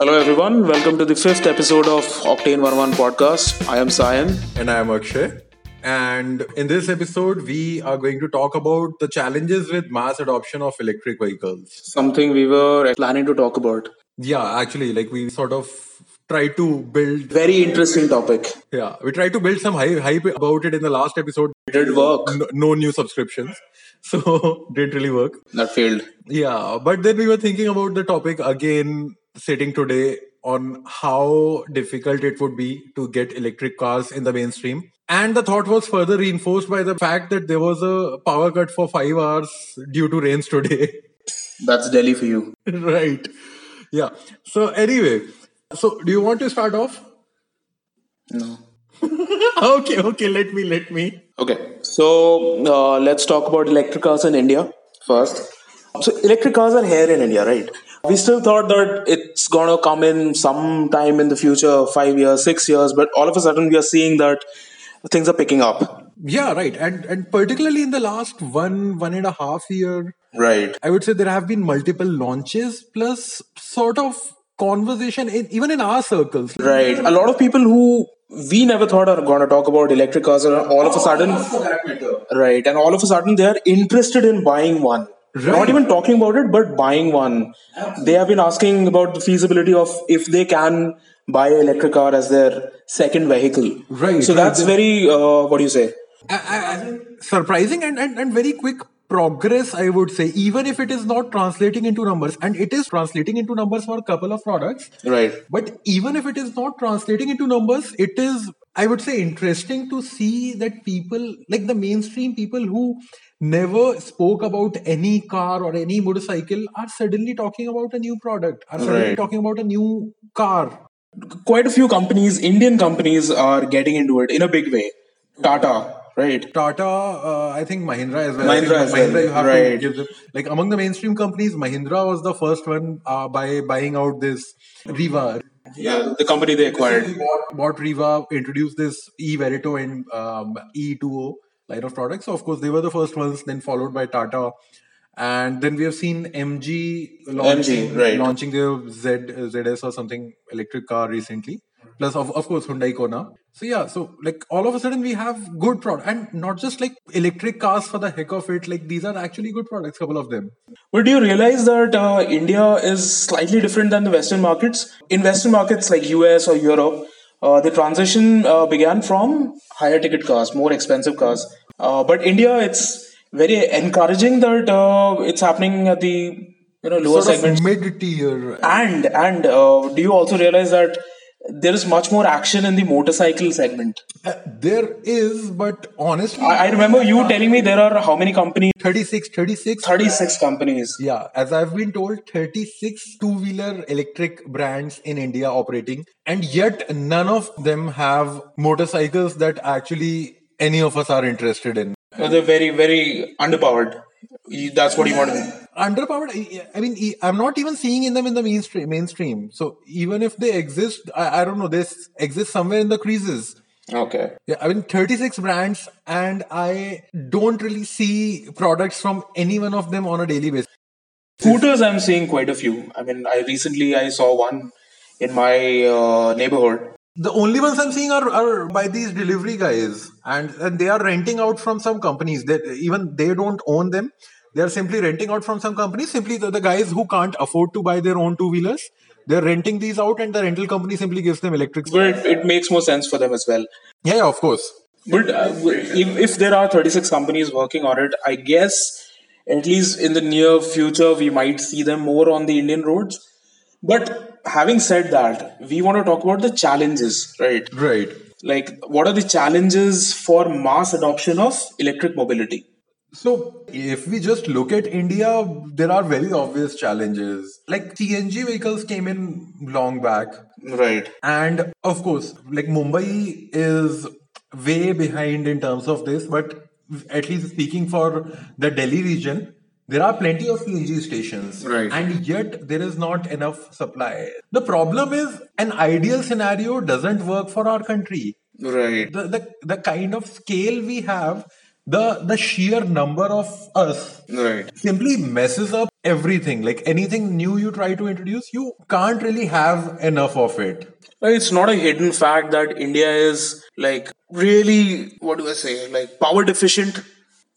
Hello, everyone. Welcome to the fifth episode of Octane 101 podcast. I am Sayan. And I am Akshay. And in this episode, we are going to talk about the challenges with mass adoption of electric vehicles. Something we were planning to talk about. Yeah, actually, like we sort of try to build. Very interesting topic. Yeah, we tried to build some hype, hype about it in the last episode. It did work. No, no new subscriptions. So, didn't really work. That failed. Yeah, but then we were thinking about the topic again, sitting today on how difficult it would be to get electric cars in the mainstream. And the thought was further reinforced by the fact that there was a power cut for five hours due to rains today. That's Delhi for you. right. Yeah. So, anyway, so do you want to start off? No. okay, okay, let me, let me. Okay, so uh, let's talk about electric cars in India first. So, electric cars are here in India, right? We still thought that it's gonna come in sometime in the future, five years, six years, but all of a sudden we are seeing that things are picking up. Yeah, right. And and particularly in the last one, one and a half year, Right. I would say there have been multiple launches plus sort of conversation in, even in our circles. Right. A lot of people who we never thought are going to talk about electric cars are all of a sudden. Right. And all of a sudden they are interested in buying one. Right. Not even talking about it, but buying one. They have been asking about the feasibility of if they can buy an electric car as their second vehicle. Right, So that's very, uh, what do you say? I- surprising and, and, and very quick progress, I would say, even if it is not translating into numbers, and it is translating into numbers for a couple of products. Right. But even if it is not translating into numbers, it is, I would say, interesting to see that people, like the mainstream people who never spoke about any car or any motorcycle, are suddenly talking about a new product, are suddenly Right. talking about a new car. Quite a few companies, Indian companies, are getting into it in a big way. Tata, right? Tata, uh, I think Mahindra as well. Mahindra I think as well, you have to right. give them like among the mainstream companies. Mahindra was the first one uh, by buying out this Reva. Yeah, the company they acquired. Bought, bought Reva, introduced this E Verito and um, e2o line of products. So of course they were the first ones. Then followed by Tata, and then we have seen MG launching right. launching their Z ZS or something electric car recently. Plus, of, of course, Hyundai Kona. So yeah, so like all of a sudden we have good product, and not just like electric cars for the heck of it. Like these are actually good products, couple of them. But do you realize that uh, India is slightly different than the Western markets? In Western markets like US or Europe, uh, the transition uh, began from higher ticket cars, more expensive cars. Uh, but India, it's very encouraging that uh, it's happening at the you know lower Sort segments. mid tier. And and uh, do you also realize that there is much more action in the motorcycle segment? Uh, there is, but honestly, I, I remember you telling me there are how many companies? 36, 36. 36 companies. Yeah, as I've been told, 36 two wheeler electric brands in India operating, and yet none of them have motorcycles that actually any of us are interested in. Uh, They're very, very underpowered. That's what you want to Underpowered, I- I mean, I'm not even seeing in them in the mainstream. mainstream. So even if they exist, I, I don't know, they s- exist somewhere in the creases. Okay. Yeah, I mean, 36 brands, and I don't really see products from any one of them on a daily basis. Scooters, I'm seeing quite a few. I mean, I recently I saw one in my uh, neighborhood. The only ones I'm seeing are, are by these delivery guys, and, and they are renting out from some companies. That even they don't own them; they are simply renting out from some companies. Simply the, the guys who can't afford to buy their own two wheelers, they're renting these out, and the rental company simply gives them electric. But it, it makes more sense for them as well. Yeah, yeah, of course. But uh, if, if there are 36 companies working on it, I guess at least in the near future we might see them more on the Indian roads. But having said that, we want to talk about the challenges, right? Right. Like, what are the challenges for mass adoption of electric mobility? So, if we just look at India, there are very obvious challenges. Like CNG vehicles came in long back, Right. and of course, like Mumbai is way behind in terms of this, but at least speaking for the Delhi region, there are plenty of CNG stations, Right. and yet there is not enough supply. The problem is an ideal scenario doesn't work for our country Right. the, the the kind of scale we have the the sheer number of us Right. simply messes up everything. Like anything new you try to introduce, you can't really have enough of it. It's not a hidden fact that India is like really, what do I say, like power deficient.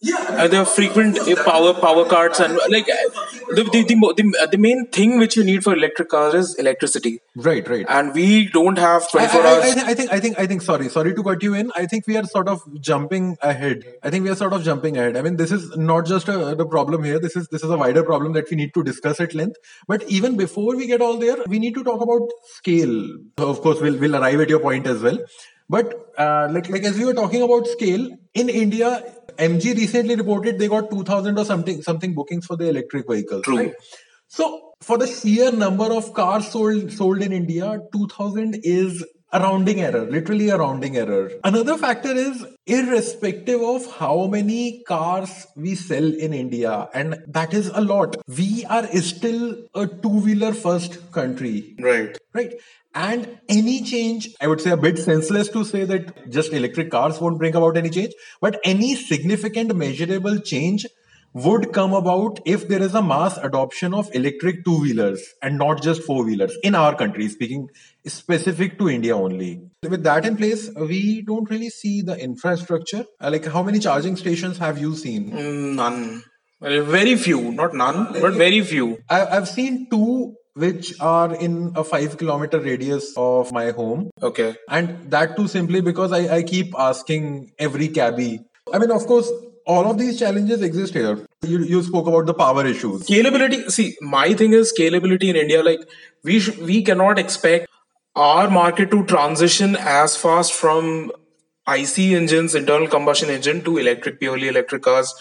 Yeah, Uh, there are frequent uh, power power cuts and like uh, the the, the, the uh, the main thing which you need for electric cars is electricity, right, right. and we don't have I, 24 I, I, hours. I think I think I think sorry sorry to cut you in. I think we are sort of jumping ahead. I think we are sort of jumping ahead. I mean, this is not just a, the problem here. This is this is a wider problem that we need to discuss at length. But even before we get all there, we need to talk about scale. So of course, we'll we'll arrive at your point as well. But uh, like like as we were talking about scale in India, MG recently reported they got two thousand or something something bookings for the electric vehicles. True. Right? So for the sheer number of cars sold sold in India, 2000 is a rounding error, literally a rounding error. Another factor is irrespective of how many cars we sell in India, and that is a lot. We are still a two-wheeler first country. Right. Right. And any change, I would say a bit senseless to say that just electric cars won't bring about any change, but any significant measurable change would come about if there is a mass adoption of electric two wheelers and not just four wheelers in our country, speaking specific to India only. With that in place, we don't really see the infrastructure. Uh, Like, how many charging stations have you seen? Mm, None. Very few, not none, but very few. I, I've seen two which are in a five kilometer radius of my home. Okay. And that too simply because I, I keep asking every cabbie. I mean, of course, all of these challenges exist here. You, you spoke about the power issues. Scalability. See, my thing is scalability in India. Like we sh- we cannot expect our market to transition as fast from IC engines, internal combustion engine, to electric, purely electric cars,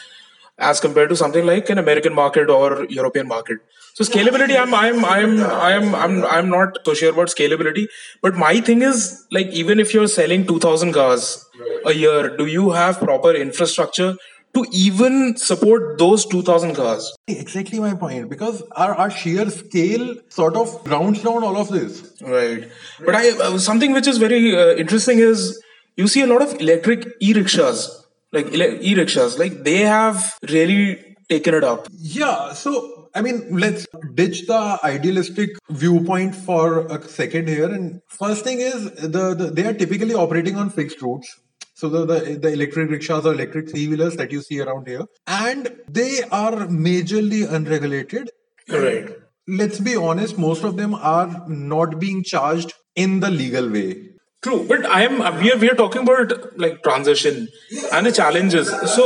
as compared to something like an American market or European market. So scalability, I'm I'm I'm I'm I'm I'm not so sure about scalability. But my thing is like even if you're selling two thousand cars a year, do you have proper infrastructure to even support those two thousand cars? Exactly my point. Because our, our sheer scale sort of rounds down all of this. Right. But I uh, something which is very uh, interesting is you see a lot of electric e-rickshaws, like ele- e-rickshaws, like they have really taken it up. Yeah, so I mean, let's ditch the idealistic viewpoint for a second here. And first thing is, the, the they are typically operating on fixed routes. So the, the the electric rickshaws or electric three wheelers that you see around here, and they are majorly unregulated. Correct. Let's be honest, most of them are not being charged in the legal way. True, but I am we are we are talking about like transition and the challenges. So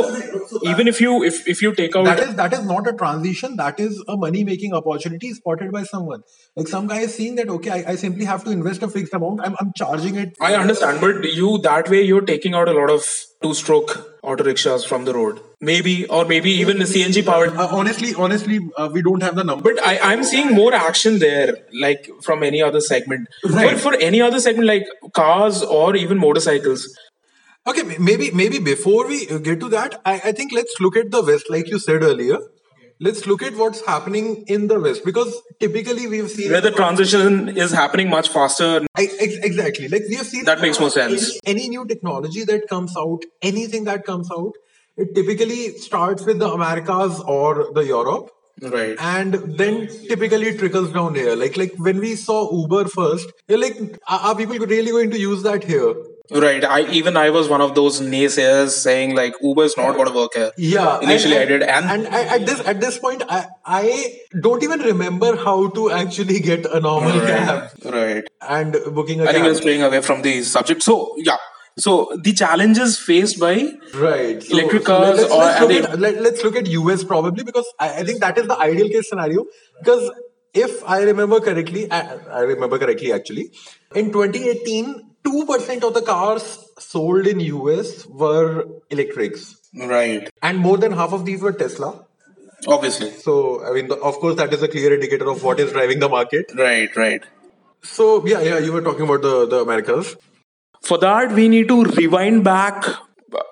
even if you if if you take out That is that is not a transition. That is a money making opportunity spotted by someone. Like some guy is seeing that okay, I, I simply have to invest a fixed amount. I'm I'm charging it. I understand, but you that way you're taking out a lot of two-stroke auto rickshaws from the road. Maybe or maybe even the CNG powered. Uh, honestly, honestly, uh, we don't have the number. But I, I'm seeing more action there, like from any other segment. Right. For, for any other segment, like cars or even motorcycles. Okay, maybe maybe before we get to that, I, I think let's look at the West, like you said earlier. Let's look at what's happening in the West because typically we've seen Where the transition is happening much faster. I, ex- exactly like we have seen That makes more sense. Any, any new technology that comes out, anything that comes out, it typically starts with the Americas or the Europe. Right. and then typically trickles down here. Like like when we saw Uber first, you're like, are, are people really going to use that here? Right. I even I was one of those naysayers saying like Uber is not going to work here. Yeah, Initially, and, I did, and, and I, at this at this point, I I don't even remember how to actually get a normal cab right. and booking a I think cab. it's playing away from the subject. So yeah. So the challenges faced by Right. So- Electric so cars let's, or- let's, look at, let, let's look at US probably because I, I think that is the ideal case scenario. Because if I remember correctly, I, I remember correctly actually, in 2018, 2% of the cars sold in US were electrics. right. And more than half of these were Tesla. Obviously. So, I mean, of course, that is a clear indicator of what is driving the market. Right. Right. So, yeah, yeah, you were talking about the, the Americas. For that, we need to rewind back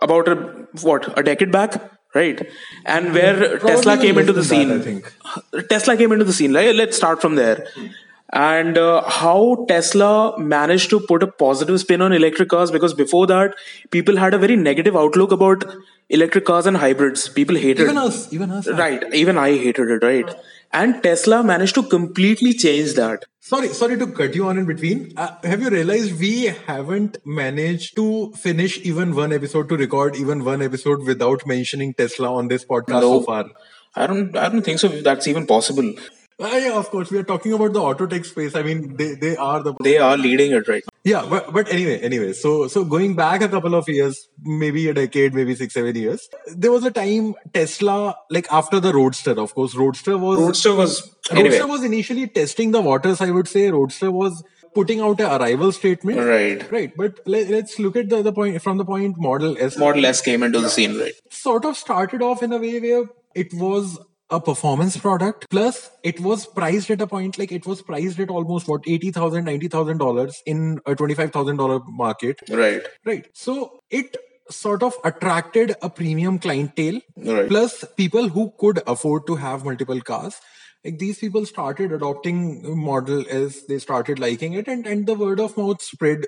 about a what a decade back, right? And where Tesla came into the scene. that, I think. Tesla came into the scene. Let's start from there. Hmm. And uh, how Tesla managed to put a positive spin on electric cars because before that, people had a very negative outlook about electric cars and hybrids. People hated it. Even us, even us. Right, even I hated it, right? And Tesla managed to completely change that. Sorry, sorry to cut you on in between. Uh, have you realized we haven't managed to finish even one episode to record even one episode without mentioning Tesla on this podcast so far? I don't, I don't think so. That's even possible. Uh, yeah, of course. We are talking about the auto tech space. I mean, they, they are the They are leading it right. yeah. But but anyway, anyway. So so going back a couple of years, maybe a decade, maybe six seven years, there was a time Tesla like after the Roadster. Of course, Roadster was Roadster was anyway. Roadster was initially testing the waters. I would say Roadster was putting out a arrival statement. Right. Right, but let, let's look at the, the point from the point Model S Model S came into the scene, right? sort of started off in a way where it was a performance product plus it was priced at a point like it was priced at almost what 80000 90000 dollars in a 25000 dollar market Right. right so it sort of attracted a premium clientele Right. plus people who could afford to have multiple cars like these people started adopting Model S they started liking it and and the word of mouth spread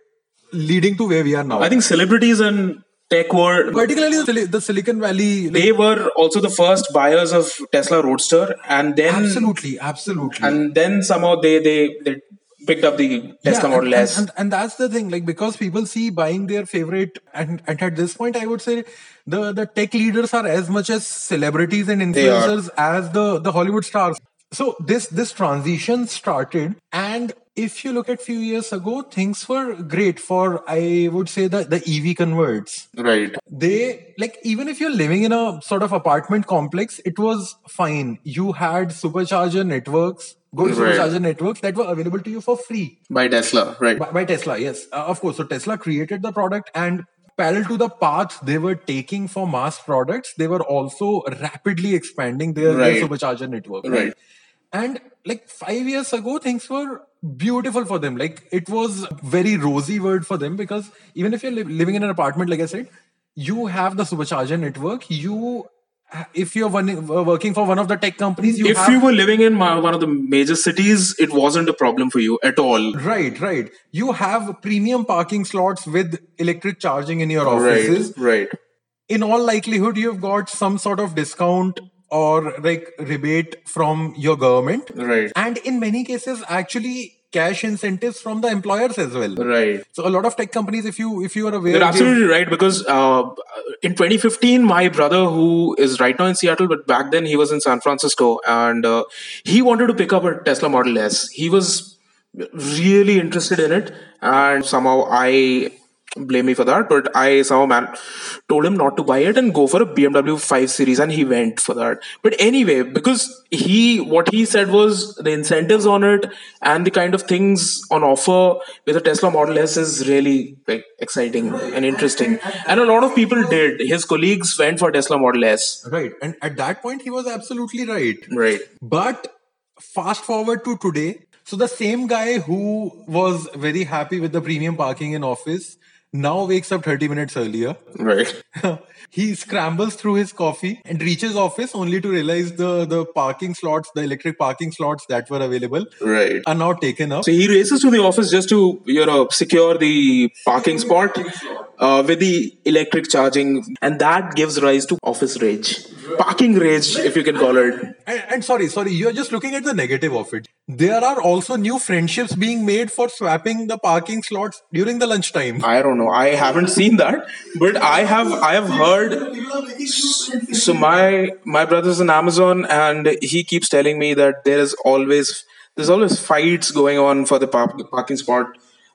leading to where we are now I think celebrities and tech world particularly the, the silicon valley like, they were also the first buyers of Tesla Roadster, and then absolutely absolutely and then somehow they they they picked up the Tesla Yeah, Model S. And, and, and that's the thing, like because people see buying their favorite, and, and at this point, I would say the the tech leaders are as much as celebrities and influencers as the the Hollywood stars. So this this transition started, and if you look at few years ago, things were great for I would say the the EV converts right. they like even if you're living in a sort of apartment complex it was fine you had supercharger networks good Right. supercharger networks that were available to you for free By Tesla, right? by, by tesla yes uh, of course so tesla created the product and parallel to the path they were taking for mass products they were also rapidly expanding their, their supercharger network right? Right. And like five years ago things were beautiful for them like it was very rosy word for them because even if you're li- living in an apartment like i said you have the supercharger network you if you're one, uh, working for one of the tech companies you if have you were living in ma- one of the major cities, it wasn't a problem for you at all. right right you have premium parking slots with electric charging in your offices Right. Right. in all likelihood you've got some sort of discount or like rebate from your government Right. and in many cases actually cash incentives from the employers as well Right. so a lot of tech companies if you if you are aware You're absolutely right because uh, in 2015, my brother, who is right now in Seattle, but back then he was in San Francisco, and uh, he wanted to pick up a Tesla Model S. He was really interested in it, and somehow I blame me for that, but I somehow man told him not to buy it and go for a BMW 5 Series, and he went for that. But anyway, because he what he said was the incentives on it and the kind of things on offer with a Tesla Model S is really like exciting and interesting. And a lot of people did. His colleagues went for Tesla Model S. right and at that point he was absolutely right Right. but fast forward to today so the same guy who was very happy with the premium parking in office now wakes up 30 minutes earlier Right. he scrambles through his coffee and reaches office only to realize the the parking slots the electric parking slots that were available Right. are now taken up So he races to the office just to you know secure the parking spot uh, with the electric charging, and that gives rise to office rage, parking rage, if you can call it. And, and sorry, sorry, you're just looking at the negative of it. There are also new friendships being made for swapping the parking slots during the lunchtime. I don't know. I haven't seen that, but I have. I have heard. So my my brother's in Amazon, and he keeps telling me that there is always there's always fights going on for the park, parking spot.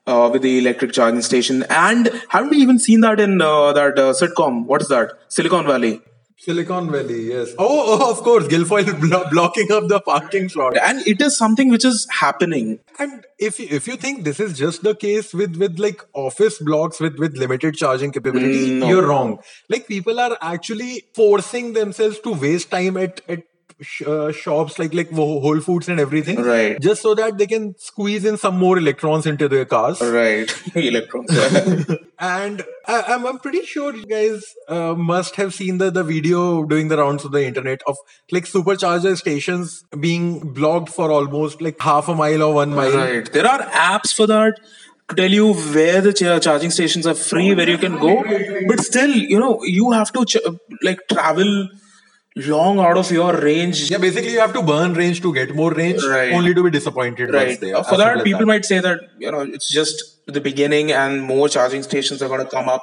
Uh, with the electric charging station, and haven't we even seen that in uh, that uh, sitcom? What is that? Silicon Valley. Silicon Valley, yes. Oh, oh of course, Gilfoyle blo- blocking up the parking slot. and it is something which is happening And if you, if you think this is just the case with with like office blocks with with limited charging capability, Mm, no. you're wrong. Like people are actually forcing themselves to waste time at at sh- uh, shops like like Whole Foods and everything, Right. Just so that they can squeeze in some more electrons into their cars. Right. Electrons. And I, I'm I'm pretty sure you guys uh, must have seen the the video doing the rounds of the internet of like supercharger stations being blocked for almost like half a mile or one mile. Right. There are apps for that to tell you where the cha- charging stations are free, where you can go. But still, you know, you have to ch- like travel long out of your range. Yeah, basically you have to burn range to get more range, Right. only to be disappointed once Right. they Uh, are. For that, people might say that you know it's just the beginning, and more charging stations are going to come up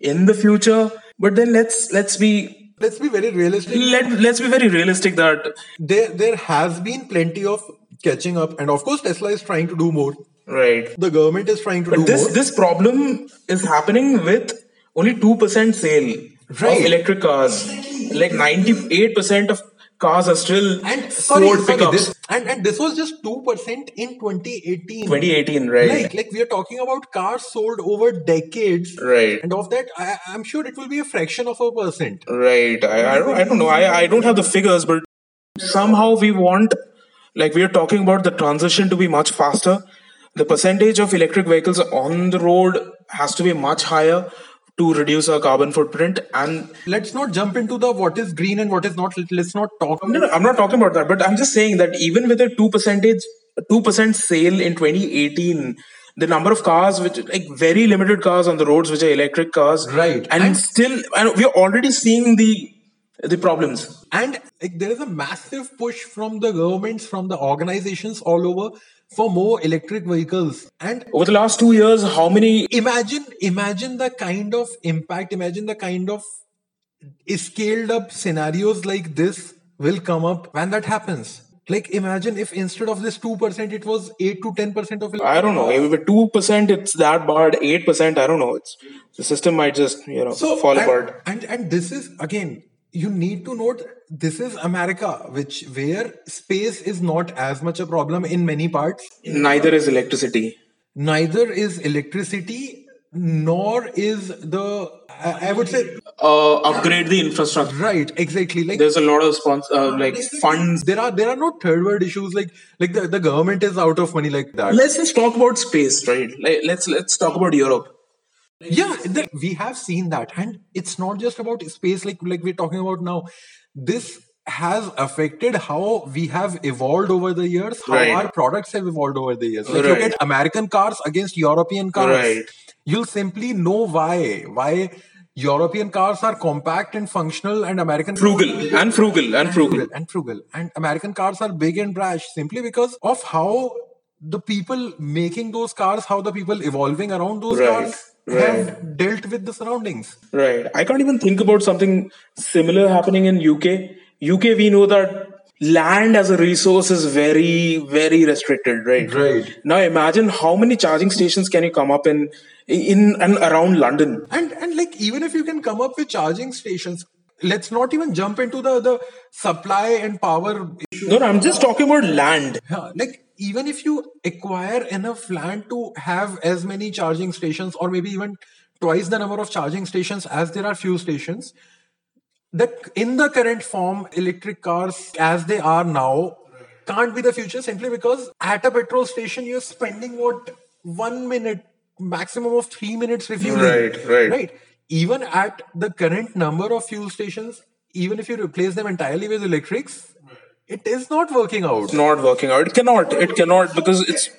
in the future. But then let's let's be Let's be very realistic. let let's be very realistic that There, there has been plenty of catching up, and of course, Tesla is trying to do more. right. The government is trying to do this more. this problem is happening with only two percent sale Right. of electric cars. Like ninety eight percent of cars are still and sorry, Ford sorry pickups. this, and and this was just two percent in 2018. 2018, right? Like, like we are talking about cars sold over decades, Right. And of that, I, I'm sure it will be a fraction of a percent. Right. I, I don't I don't know. I, I don't have the figures, but somehow we want like we are talking about the transition to be much faster. The percentage of electric vehicles on the road has to be much higher to reduce our carbon footprint. And Let's not jump into the what is green and what is not. Let- Let's not talk. no, no, I'm not talking about that, but I'm just saying that even with a two percentage two percent sale in 2018, the number of cars which like very limited cars on the roads which are electric cars, Right. And, And- still, and we're already seeing the the problems. And like, there is a massive push from the governments, from the organizations all over for more electric vehicles. And Over the last two years, how many imagine, imagine the kind of impact, imagine the kind of scaled up scenarios like this will come up when that happens. Like imagine if instead of this 2%, it was 8 to 10% of I don't know. If two percent, it's that bad. Eight percent, I don't know. It's the system might just you know fall and, apart. And and this is again, you need to note this is America, which where space is not as much a problem in many parts. Neither is electricity. Neither is electricity, nor is the I, I would say Uh, upgrade the infrastructure. right exactly like There's a lot of spons- uh, like funds. there are there are no third world issues like like the, the government is out of money like that. Let's just talk about space, right? Like, let's let's talk about Europe. Yeah the- we have seen that and it's not just about space like like we're talking about now this has affected how we have evolved over the years how Right. our products have evolved over the years like look at american cars against european cars Right. you'll simply know why why european cars are compact and functional and american Frugal and frugal and frugal. and frugal. And American cars are big and brash simply because of how the people making those cars, how the people evolving around those Right, cars right. have dealt with the surroundings. Right. I can't even think about something similar happening in UK. UK, we know that land as a resource is very, very restricted, right? Right. Now imagine how many charging stations can you come up in in and around London? And and like even if you can come up with charging stations, let's not even jump into the the supply and power issue. No, no, I'm just talking about land. Yeah, like even if you acquire enough land to have as many charging stations or maybe even twice the number of charging stations as there are fuel stations the in the current form electric cars as they are now can't be the future simply because at a petrol station you're spending what one minute maximum of three minutes refueling Right, right. right even at the current number of fuel stations even if you replace them entirely with electrics it is not working out It's not working out. It cannot. It cannot because it's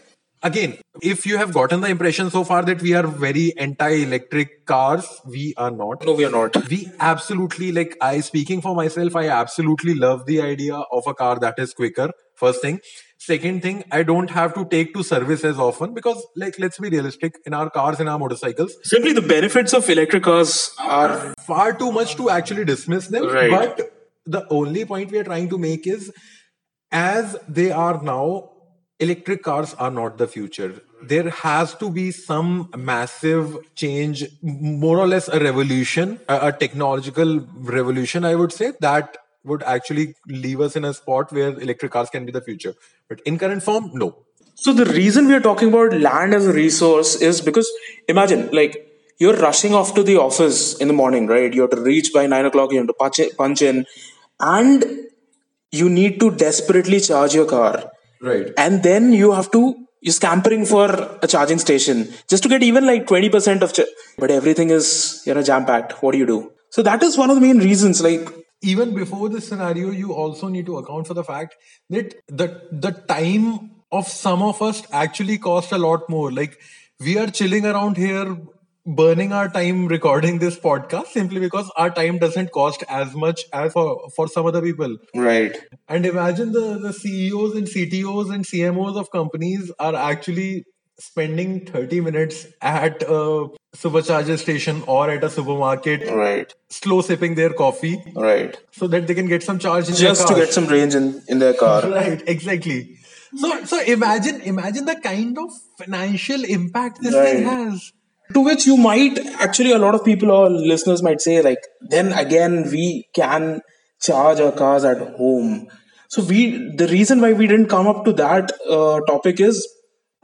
again if you have gotten the impression so far that we are very anti-electric cars we are not no, we are not. we absolutely like i speaking for myself i absolutely love the idea of a car that is quicker first thing second thing i don't have to take to service as often because like let's be realistic in our cars in our motorcycles Simply the benefits of electric cars are far too much to actually dismiss them Right. but the only point we are trying to make is as they are now electric cars are not the future there has to be some massive change more or less a revolution a, a technological revolution i would say that would actually leave us in a spot where electric cars can be the future but in current form no So the reason we are talking about land as a resource is because imagine like you're rushing off to the office in the morning, right? You have to reach by nine o'clock. You have to punch, punch in, and you need to desperately charge your car Right. and then you have to you're scampering for a charging station just to get even like 20% of ch- but everything is you know jam packed what do you do so that is one of the main reasons like even before this scenario, you also need to account for the fact that the the time of some of us actually cost a lot more. Like we are chilling around here, burning our time recording this podcast simply because our time doesn't cost as much as for, for some other people. right. And imagine the, the CEOs and CTOs and CMOs of companies are actually spending 30 minutes at a supercharger station or at a supermarket right. slow sipping their coffee right. so that they can get some charge in just to get some range in in their car. Right exactly. So so imagine imagine the kind of financial impact this Right. thing has to which you might actually a lot of people or listeners might say like then again we can charge our cars at home. So we the reason why we didn't come up to that uh, topic is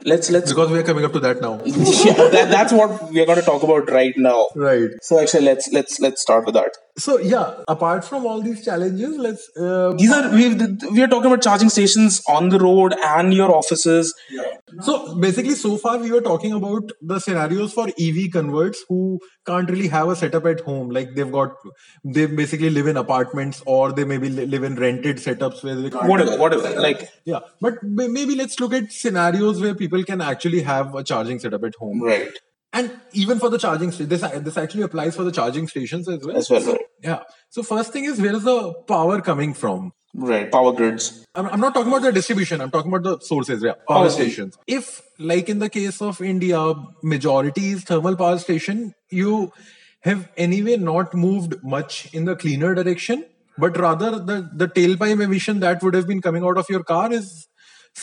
let's let's because we are coming up to that now. Yeah, that, that's what we are going to talk about right now. Right. So actually let's let's let's start with that so yeah apart from all these challenges let's uh, these are we we are talking about charging stations on the road and your offices yeah. So basically, so far we were talking about the scenarios for EV converts who can't really have a setup at home. Like they've got, they basically live in apartments or they maybe live in rented setups where they can't. whatever whatever like Yeah, but maybe let's look at scenarios where people can actually have a charging setup at home. right And even for the charging, sta- this this actually applies for the charging stations as well. As well, right. yeah. So first thing is where is the power coming from? right power grids I'm, I'm not talking about the distribution. I'm talking about the sources. Yeah, power Power stations. If, like in the case of India, majority is thermal power station, you have anyway not moved much in the cleaner direction, but rather the the tailpipe emission that would have been coming out of your car is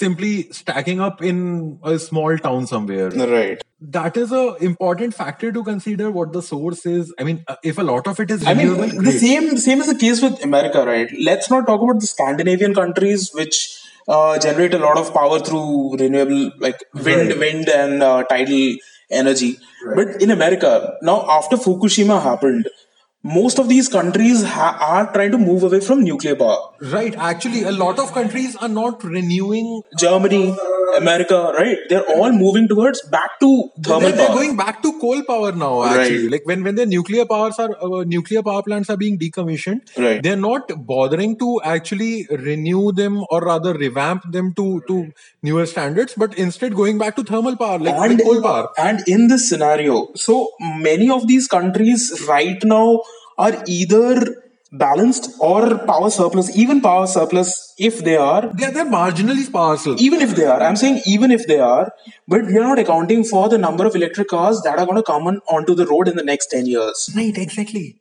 simply stacking up in a small town somewhere. right That is a important factor to consider. What the source is. I mean, uh, if a lot of it is I mean, the great. same same is the case with America, right? Let's not talk about the Scandinavian countries, which uh, generate a lot of power through renewable, like wind, Right. wind and uh, tidal energy. But in America, now after Fukushima happened, most of these countries ha- are trying to move away from nuclear power. Right. Actually, a lot of countries are not renewing Germany, America, right? They're all moving towards back to thermal they're, they're power. going back to coal power now actually Right. like when when the nuclear powers are uh, nuclear power plants are being decommissioned Right. they're not bothering to actually renew them or rather revamp them to to newer standards but instead going back to thermal power like, like coal power And in this scenario, so many of these countries right now are either balanced or power surplus, even power surplus if they are. they're, they're marginally powerful Even if they are, I'm saying even if they are, but we are not accounting for the number of electric cars that are going to come on, onto the road in the next 10 years. right exactly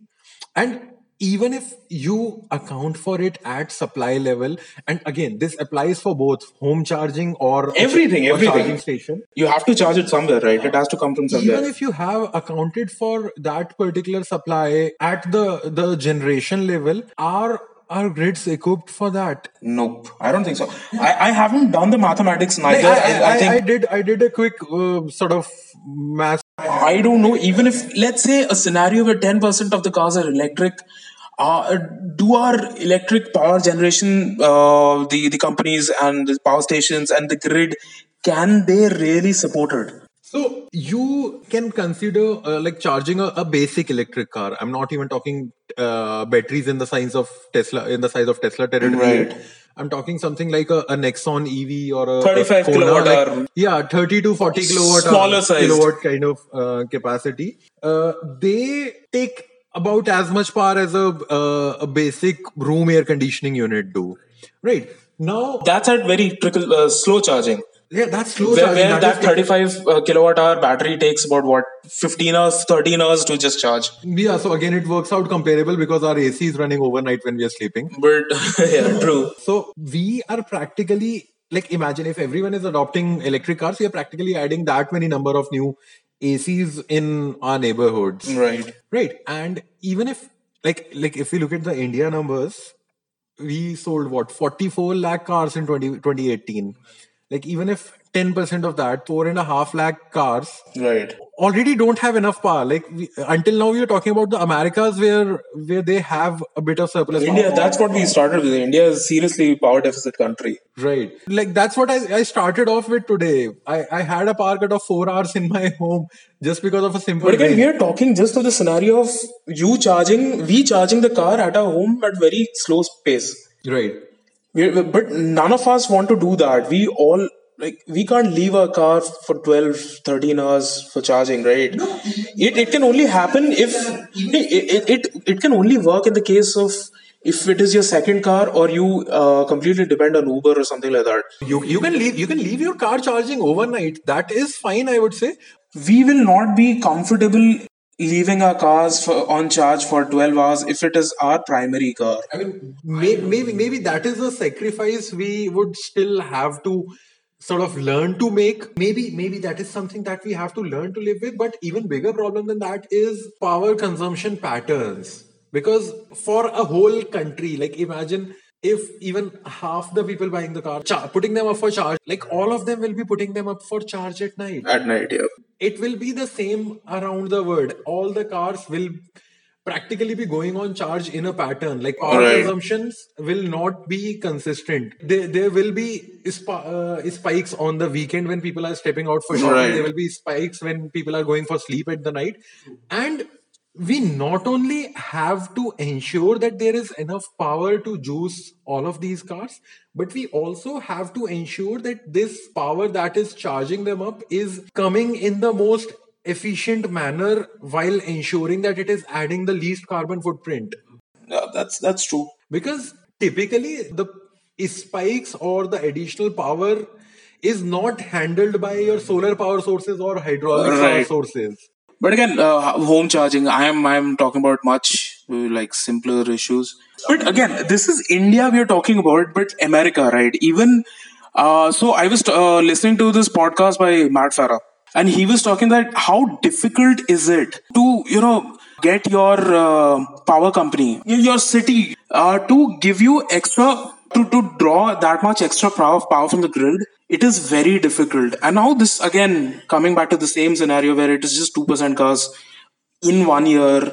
and even if you account for it at supply level and again this applies for both home charging or Everything, or everything. charging station You have to charge it somewhere, right? It has to come from somewhere. even if you have accounted for that particular supply at the the generation level are are grids equipped for that nope, I don't think so. I, I haven't done the mathematics neither. I, I, I, I think I did i did a quick uh, sort of math I don't know. Even if, let's say, a scenario where 10% of the cars are electric, uh, do our electric power generation, uh, the, the companies and the power stations and the grid, can they really support it? so you can consider uh, like charging a, a basic electric car i'm not even talking uh, batteries in the size of tesla in the size of tesla territory Right. i'm talking something like a, a nexon ev or a 35 a Kona, kilowatt like- hour. yeah 30 to 40 kilowatt Smaller sized. kilowatt kind of uh, capacity uh, they take about as much power as a uh, a basic room air conditioning unit do right now That's at very trickle, uh, slow charging. yeah that's slow Where, charging. where That that is 35 uh, kilowatt hour battery takes about what 15 hours 13 hours to just charge Yeah, so again, it works out comparable because our AC is running overnight when we are sleeping. but yeah true So we are practically like imagine if everyone is adopting electric cars, we are practically adding that many number of new ACs in our neighborhoods, right right? And even if like like if we look at the India numbers, we sold what 44 lakh cars in 20, 2018. Like even if 10% of that, four and a half lakh cars right already don't have enough power. Like we, until now, we were talking about the Americas where where they have a bit of surplus. India, power. that's what we started with. India is seriously power deficit country. Right. Like that's what I, I started off with today. I, I had a power cut of four hours in my home just because of a simple. But again, rain. we are talking just of the scenario of you charging, we charging the car at our home at very slow pace. right. we but none of us want to do that. We all like we can't leave our car for 12 13 hours for charging right no, it, it can only happen if it, it, it, it can only work in the case of if it is your second car or you uh, completely depend on uber or something like that You you can leave you can leave your car charging overnight. That is fine, I would say. we will not be comfortable leaving our cars for, on charge for 12 hours if it is our primary car I mean, may, maybe maybe that is a sacrifice we would still have to sort of learn to make. Maybe maybe that is something that we have to learn to live with. But even bigger problem than that is power consumption patterns. Because for a whole country, like imagine if even half the people buying the car, char- putting them up for charge, like all of them will be putting them up for charge at night at night yeah it will be the same around the world. All the cars will practically be going on charge in a pattern. Like power Right. consumptions will not be consistent. There, there will be sp- uh, spikes on the weekend when people are stepping out for shopping. Right. There will be spikes when people are going for sleep at the night. And we not only have to ensure that there is enough power to juice all of these cars, but we also have to ensure that this power that is charging them up is coming in the most efficient manner while ensuring that it is adding the least carbon footprint. Yeah, that's that's true Because typically the spikes or the additional power is not handled by your solar power sources or hydraulic power sources. But again, uh, home charging. I am I am talking about much uh, like simpler issues. But again, this is India we are talking about, but America, right? Even uh, so, I was uh, listening to this podcast by Matt Farah, and he was talking that how difficult is it to you know get your uh, power company, your city, uh, to give you extra to to draw that much extra power power from the grid? It is very difficult. And now this again coming back to the same scenario where it is just 2% cars in one year.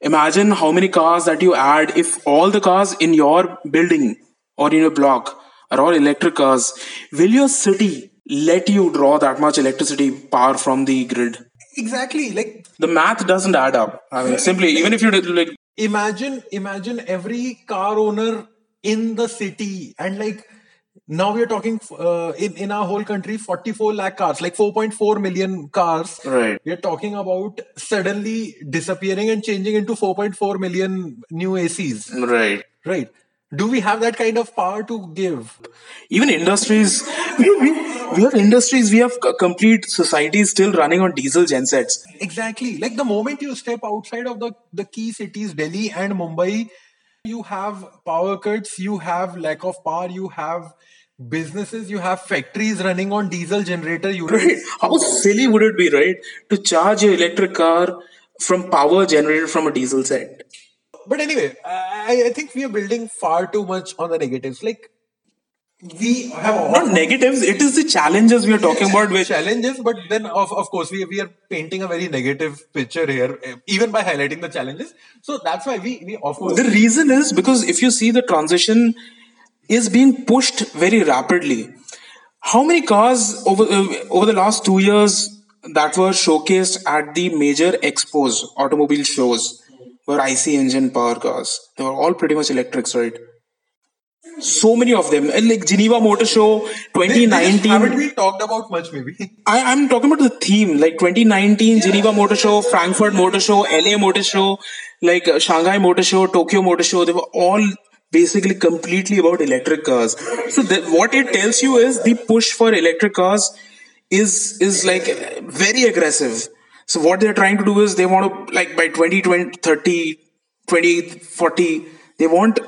Imagine how many cars that you add if all the cars in your building or in your block are all electric cars. Will your city let you draw that much electricity power from the grid. Exactly. Like the math doesn't add up. I mean simply even if you did like imagine imagine every car owner in the city and like now we are talking uh, in in our whole country 44 lakh cars like 4.4 million cars. Right. we are talking about suddenly disappearing and changing into 4.4 million new acs right. Right. Do we have that kind of power to give? Even industries we, we, we have industries we have complete societies still running on diesel gensets exactly. Like the moment you step outside of the the key cities delhi and mumbai you have power cuts you have lack of power you have businesses you have factories running on diesel generator right. how silly would it be right to charge your electric car from power generated from a diesel set? But anyway I, I think we are building far too much on the negatives. Like we have not negatives it is the challenges we are talking about which challenges but then of, of course we, we are painting a very negative picture here even by highlighting the challenges. So that's why we, we of course the reason is because if you see the transition is being pushed very rapidly. How many cars over uh, over the last 2 years that were showcased at the major expos automobile shows were IC engine power cars. They were all pretty much electrics right so many of them And like Geneva Motor Show They- they 2019 haven't been talked about much maybe I, I'm talking about the theme, like 2019 Geneva Motor Show, Frankfurt Motor Show, LA Motor Show, like uh, Shanghai Motor Show, Tokyo Motor Show. They were all basically completely about electric cars. So that, what it tells you is the push for electric cars is is like very aggressive. So what they're trying to do is they want to like by 2020, 30, 2040, they want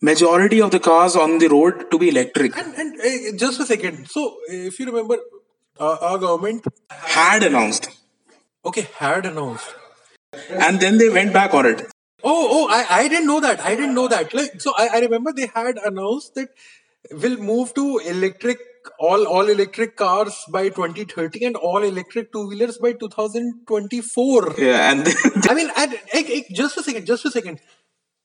majority of the cars on the road to be electric. and, and eh, just a second so if you remember uh, our government Had announced. okay had announced And then they went back on it. Oh, oh, I, I didn't know that. I didn't know that. Like, so I, I remember they had announced that we'll move to electric all all electric cars by 2030 and all electric two wheelers by 2024. Yeah, and I mean, eh, eh, just a second, just a second.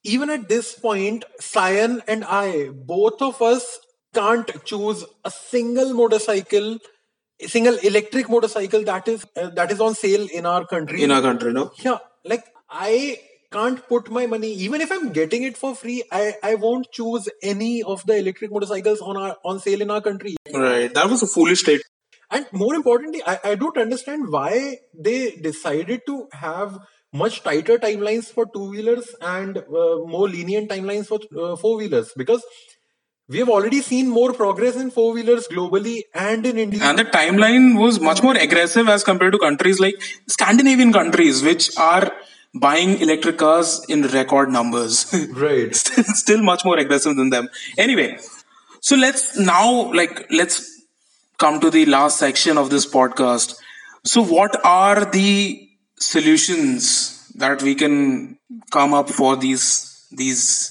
Even at this point, Sayan and I, both of us can't choose a single motorcycle, a single electric motorcycle that is uh, that is on sale in our country. in our country, no. yeah, like I can't put my money even if I'm getting it for free. I I won't choose any of the electric motorcycles on our on sale in our country. Right, that was a foolish statement. And more importantly, I, I don't understand why they decided to have much tighter timelines for two wheelers and uh, more lenient timelines for uh, four wheelers because we have already seen more progress in four wheelers globally and in India. And the timeline was much more aggressive as compared to countries like Scandinavian countries, which are buying electric cars in record numbers. right. Still much more aggressive than them. Anyway, so let's now like let's come to the last section of this podcast. So, what are the solutions that we can come up for these these.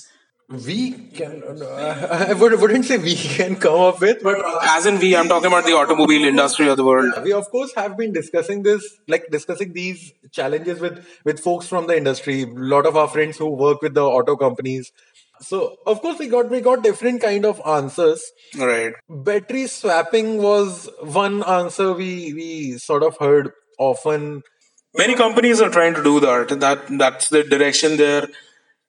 We can, uh, I would, wouldn't say we can come up with, but as in we i'm talking about the automobile industry of the world. we of course have been discussing this like discussing these challenges with with folks from the industry. A lot of our friends who work with the auto companies. So of course we got we got different kind of answers. Right. Battery swapping was one answer we we sort of heard often many companies are trying to do that that that's the direction they're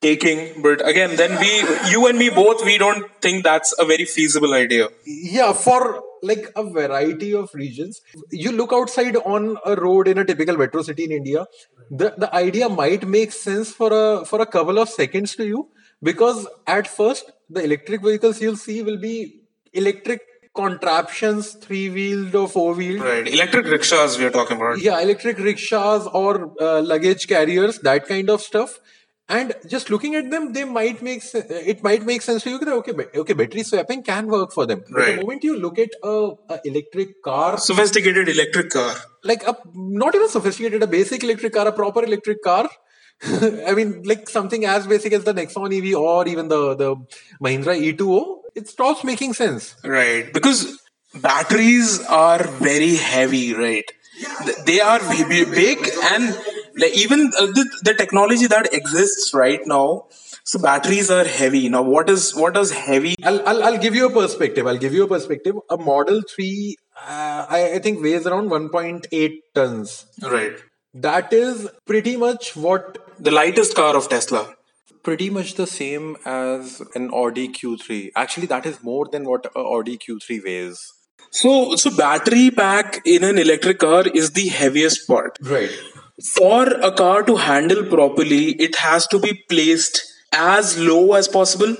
taking but again then we you and me both we don't think that's a very feasible idea. Yeah for like a variety of regions you look outside on a road in a typical metro city in india the, the idea might make sense for a for a couple of seconds to you because at first the electric vehicles you'll see will be electric contraptions three wheeled or four wheeled right. Electric rickshaws we are talking about. Yeah electric rickshaws or uh, luggage carriers that kind of stuff. And just looking at them they might make it might make sense to you. That okay okay battery swapping can work for them. But Right. the moment you look at a, a electric car. Sophisticated electric car. Like a not even sophisticated a basic electric car a proper electric car. I mean like something as basic as the nexon ev or even the the mahindra e2o it stops making sense right because batteries are very heavy right Th- they are big and like even uh, the, the technology that exists right now so batteries are heavy now what is what does heavy I'll, I'll, I'll give you a perspective. I'll give you a perspective. A Model 3, uh, I, I think, weighs around 1.8 tons. right That is pretty much what. the lightest car of tesla pretty much the same as an Audi Q3. Actually, that is more than what a Audi Q3 weighs. so so battery pack in an electric car is the heaviest part Right. for a car to handle properly it has to be placed as low as possible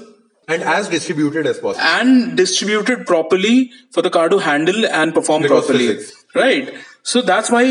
And as distributed as possible. and distributed properly for the car to handle and perform Because properly. physics. Right. So that's why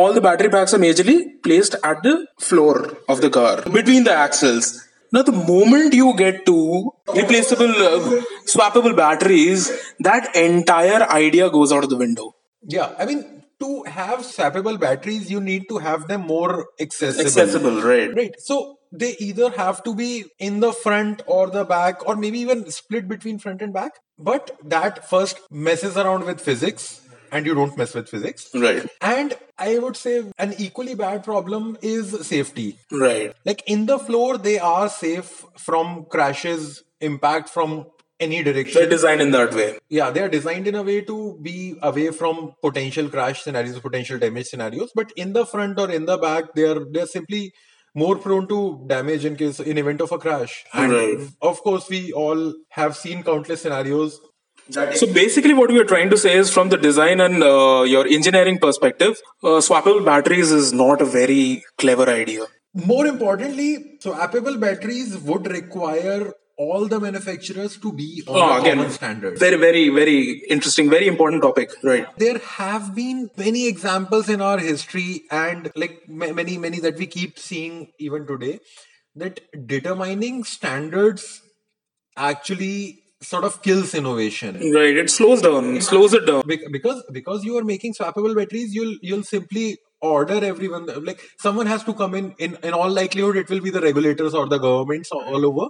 all the battery packs are majorly placed at the floor of the car between the axles. Now, the moment you get to replaceable, uh, swappable batteries, that entire idea goes out of the window. Yeah. I mean, to have swappable batteries, you need to have them more accessible. Accessible, right? Right. So they either have to be in the front or the back, or maybe even split between front and back. But that first messes around with physics, and you don't mess with physics. Right. And I would say an equally bad problem is safety. Right. Like in the floor, they are safe from crashes, impact from any direction. They're designed in that way. Yeah, they are designed in a way to be away from potential crash scenarios, potential damage scenarios. But in the front or in the back, they are they're simply more prone to damage in case in event of a crash. And Right. of course, we all have seen countless scenarios So basically, what we are trying to say is, from the design and uh, your engineering perspective, uh, swappable batteries is not a very clever idea. More importantly, so swappable batteries would require all the manufacturers to be on Oh, again, common standard. very, very, very interesting, very important topic. Right. There have been many examples in our history, and like many, many that we keep seeing even today, that determining standards actually sort of kills innovation. Right. It slows down, slows it down. Bec- because because you are making swappable batteries you'll you'll simply order everyone like someone has to come in in in all likelihood it will be the regulators or the governments all over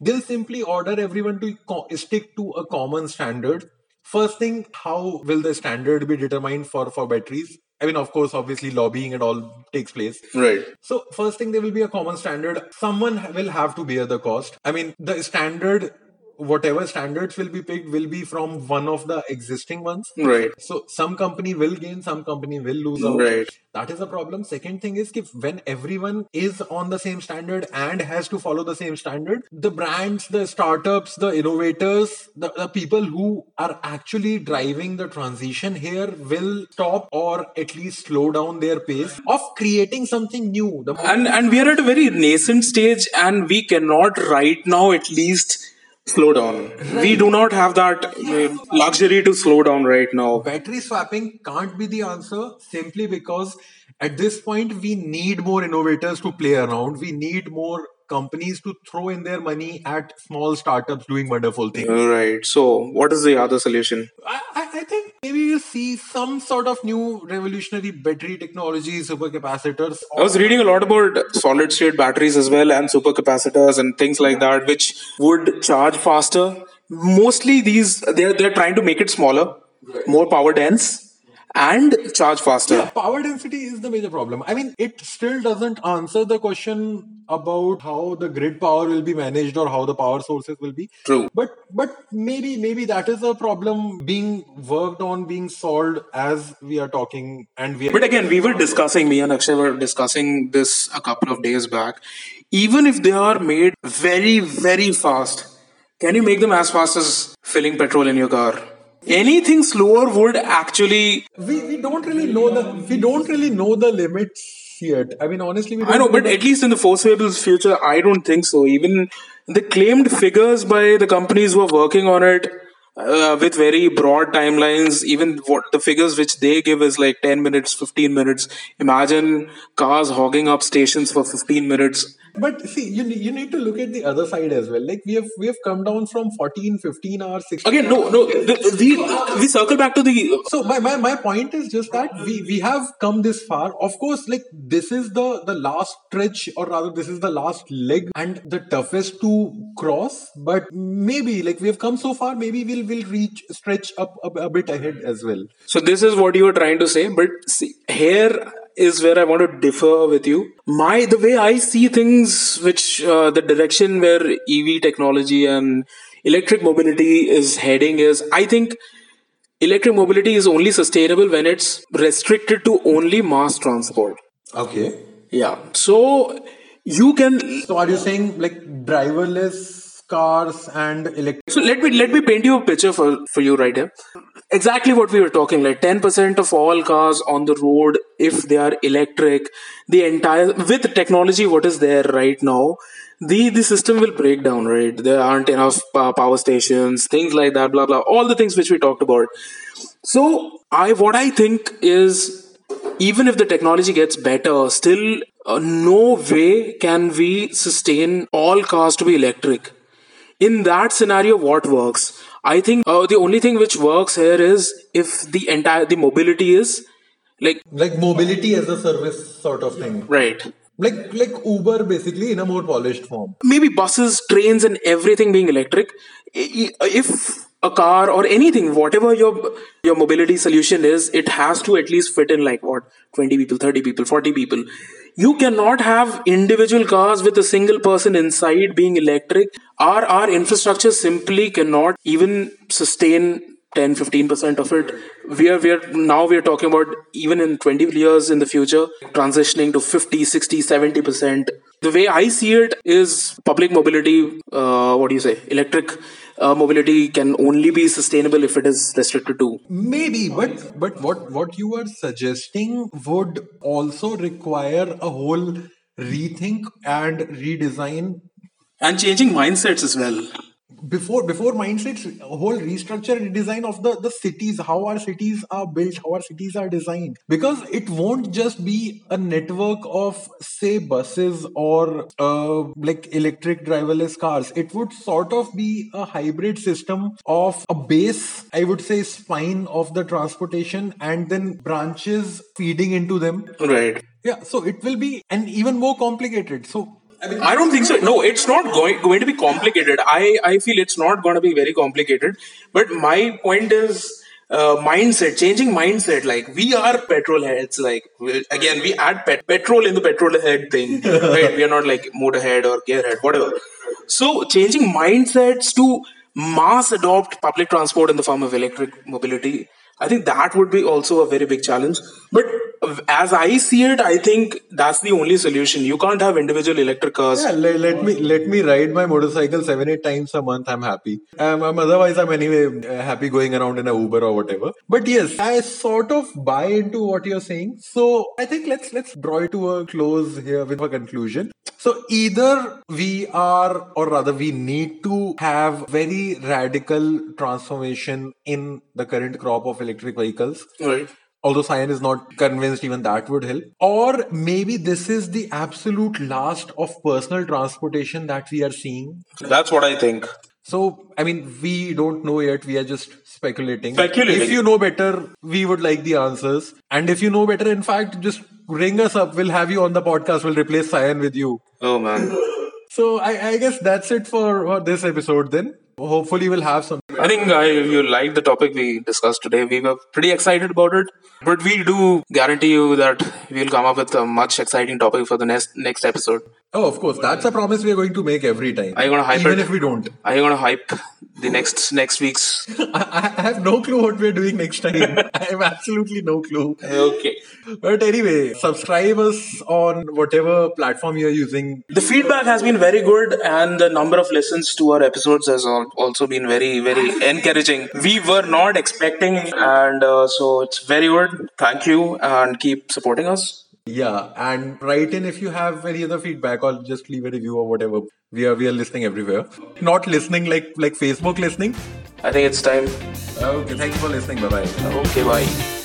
they'll simply order everyone to co- stick to a common standard. First thing, how will the standard be determined for for batteries? I mean, of course, obviously, lobbying and all takes place. Right. So, first thing, there will be a common standard. Someone will have to bear the cost. I mean, the standard, whatever standards will be picked, will be from one of the existing ones. Right. So, some company will gain, some company will lose out. Right. That is a problem. Second thing is if when everyone is on the same standard and has to follow the same standard, the brands, the startups, the innovators, the, the people who are actually driving the transition here will stop or at least slow down their pace of creating something new. The and and we are at a very nascent stage and we cannot right now at least slow down. We do not have that uh, luxury to slow down right now. Battery swapping can't be the answer simply because at this point we need more innovators to play around. We need more companies to throw in their money at small startups doing wonderful things. Right. So what is the other solution? I, I I think maybe we'll see some sort of new revolutionary battery technology supercapacitors I was reading a lot about solid state batteries as well and supercapacitors and things like that, which would charge faster. Mostly these they're they're trying to make it smaller, more power dense, and charge faster. Yeah, power density is the major problem. I mean, it still doesn't answer the question about how the grid power will be managed or how the power sources will be. True. But but maybe maybe that is a problem being worked on, being solved as we are talking, and we. Are, But again, we were discussing, me and Akshay were discussing this a couple of days back. Even if they are made very, very fast, can you make them as fast as filling petrol in your car? Anything slower would actually. we we don't really know the we don't really know the limits yet. I mean, honestly, we don't I know, but at least in the foreseeable future, I don't think so. Even the claimed figures by the companies who are working on it uh, with very broad timelines, even what the figures which they give is like 10 minutes, 15 minutes. Imagine cars hogging up stations for 15 minutes. But see, you you need to look at the other side as well. Like we have we have come down from 14, 15 hours, 16 Again, no, no, the, we, we circle back to the. So my, my, my point is just that we, we have come this far. Of course, like this is the, the last stretch or rather this is the last leg and the toughest to cross. But maybe like we have come so far, maybe we'll will reach stretch up a, a bit ahead as well. So this is what you were trying to say, but see, here is where I want to differ with you. My the way I see things, which uh, the direction where EV technology and electric mobility is heading is, I think electric mobility is only sustainable when it's restricted to only mass transport. Okay. Yeah. So you can So are you saying like driverless cars and electric? So let me let me paint you a picture for, for you right here. Exactly what we were talking, like 10% of all cars on the road, if they are electric, the entire with technology, what is there right now, the the system will break down, right? There aren't enough power stations, things like that, blah blah, all the things which we talked about. So I what I think is even if the technology gets better, still uh, no way can we sustain all cars to be electric in that scenario what works i think uh, the only thing which works here is if the entire the mobility is like Like mobility as a service sort of thing. right Like like Uber basically in a more polished form. maybe buses trains and everything being electric if a car or anything whatever your your mobility solution is it has to at least fit in like what 20 people 30 people 40 people. You cannot have individual cars with a single person inside being electric. Our our infrastructure simply cannot even sustain 10 15% of it. We are we are now we are talking about even in 20 years in the future transitioning to 50 60 70% the way i see it is public mobility uh, what do you say electric uh, mobility can only be sustainable if it is restricted to Maybe, but but what what you are suggesting would also require a whole rethink and redesign. And changing mindsets as well before before mindsets whole restructure redesign of the the cities how our cities are built how our cities are designed. Because it won't just be a network of say buses or uh, like electric driverless cars. It would sort of be a hybrid system of a base i would say spine of the transportation and then branches feeding into them. Right. Yeah so it will be and even more complicated. So I don't think so. No, it's not going going to be complicated. I I feel it's not going to be very complicated. But my point is uh, mindset, changing mindset. Like we are petrol heads. Like again, we add pet- petrol in the petrol head thing. right? We are not like motor head or gearhead, whatever. So changing mindsets to mass adopt public transport in the form of electric mobility. I think that would be also a very big challenge. But as I see it, I think that's the only solution. You can't have individual electric cars. Yeah, let, let me let me ride my motorcycle seven eight times a month. I'm happy. Um, I'm otherwise I'm anyway uh, happy going around in a Uber or whatever. But yes, I sort of buy into what you're saying. So I think let's let's draw it to a close here with a conclusion. So either we are, or rather, we need to have very radical transformation in the current crop of electric vehicles Right. Although Sayan is not convinced even that would help. Or maybe this is the absolute last of personal transportation that we are seeing. That's what I think. So, I mean, we don't know yet. We are just speculating. Speculating. If you know better, we would like the answers. And if you know better, in fact, just ring us up. We'll have you on the podcast. We'll replace Sayan with you. Oh man. So, I, I guess that's it for, for this episode then. Hopefully, we'll have some. I think uh, I, you like the topic we discussed today. We were pretty excited about it, but we do guarantee you that we'll come up with a much exciting topic for the next next episode. Oh, of course. That's a promise we are going to make every time. Are you gonna hype Even it? if we don't. Are you gonna hype the next next week's? I, I have no clue what we're doing next time. I have absolutely no clue. Okay. But anyway, subscribe us on whatever platform you're using. The feedback has been very good, and the number of listens to our episodes has also been very, very encouraging. We were not expecting, and uh, so it's very good. Thank you, and keep supporting us. Yeah, and write in if you have any other feedback or just leave a review or whatever. We are we are listening everywhere. Not listening like like Facebook listening. I think it's time. Okay, thank you for listening. Bye bye. Okay, bye.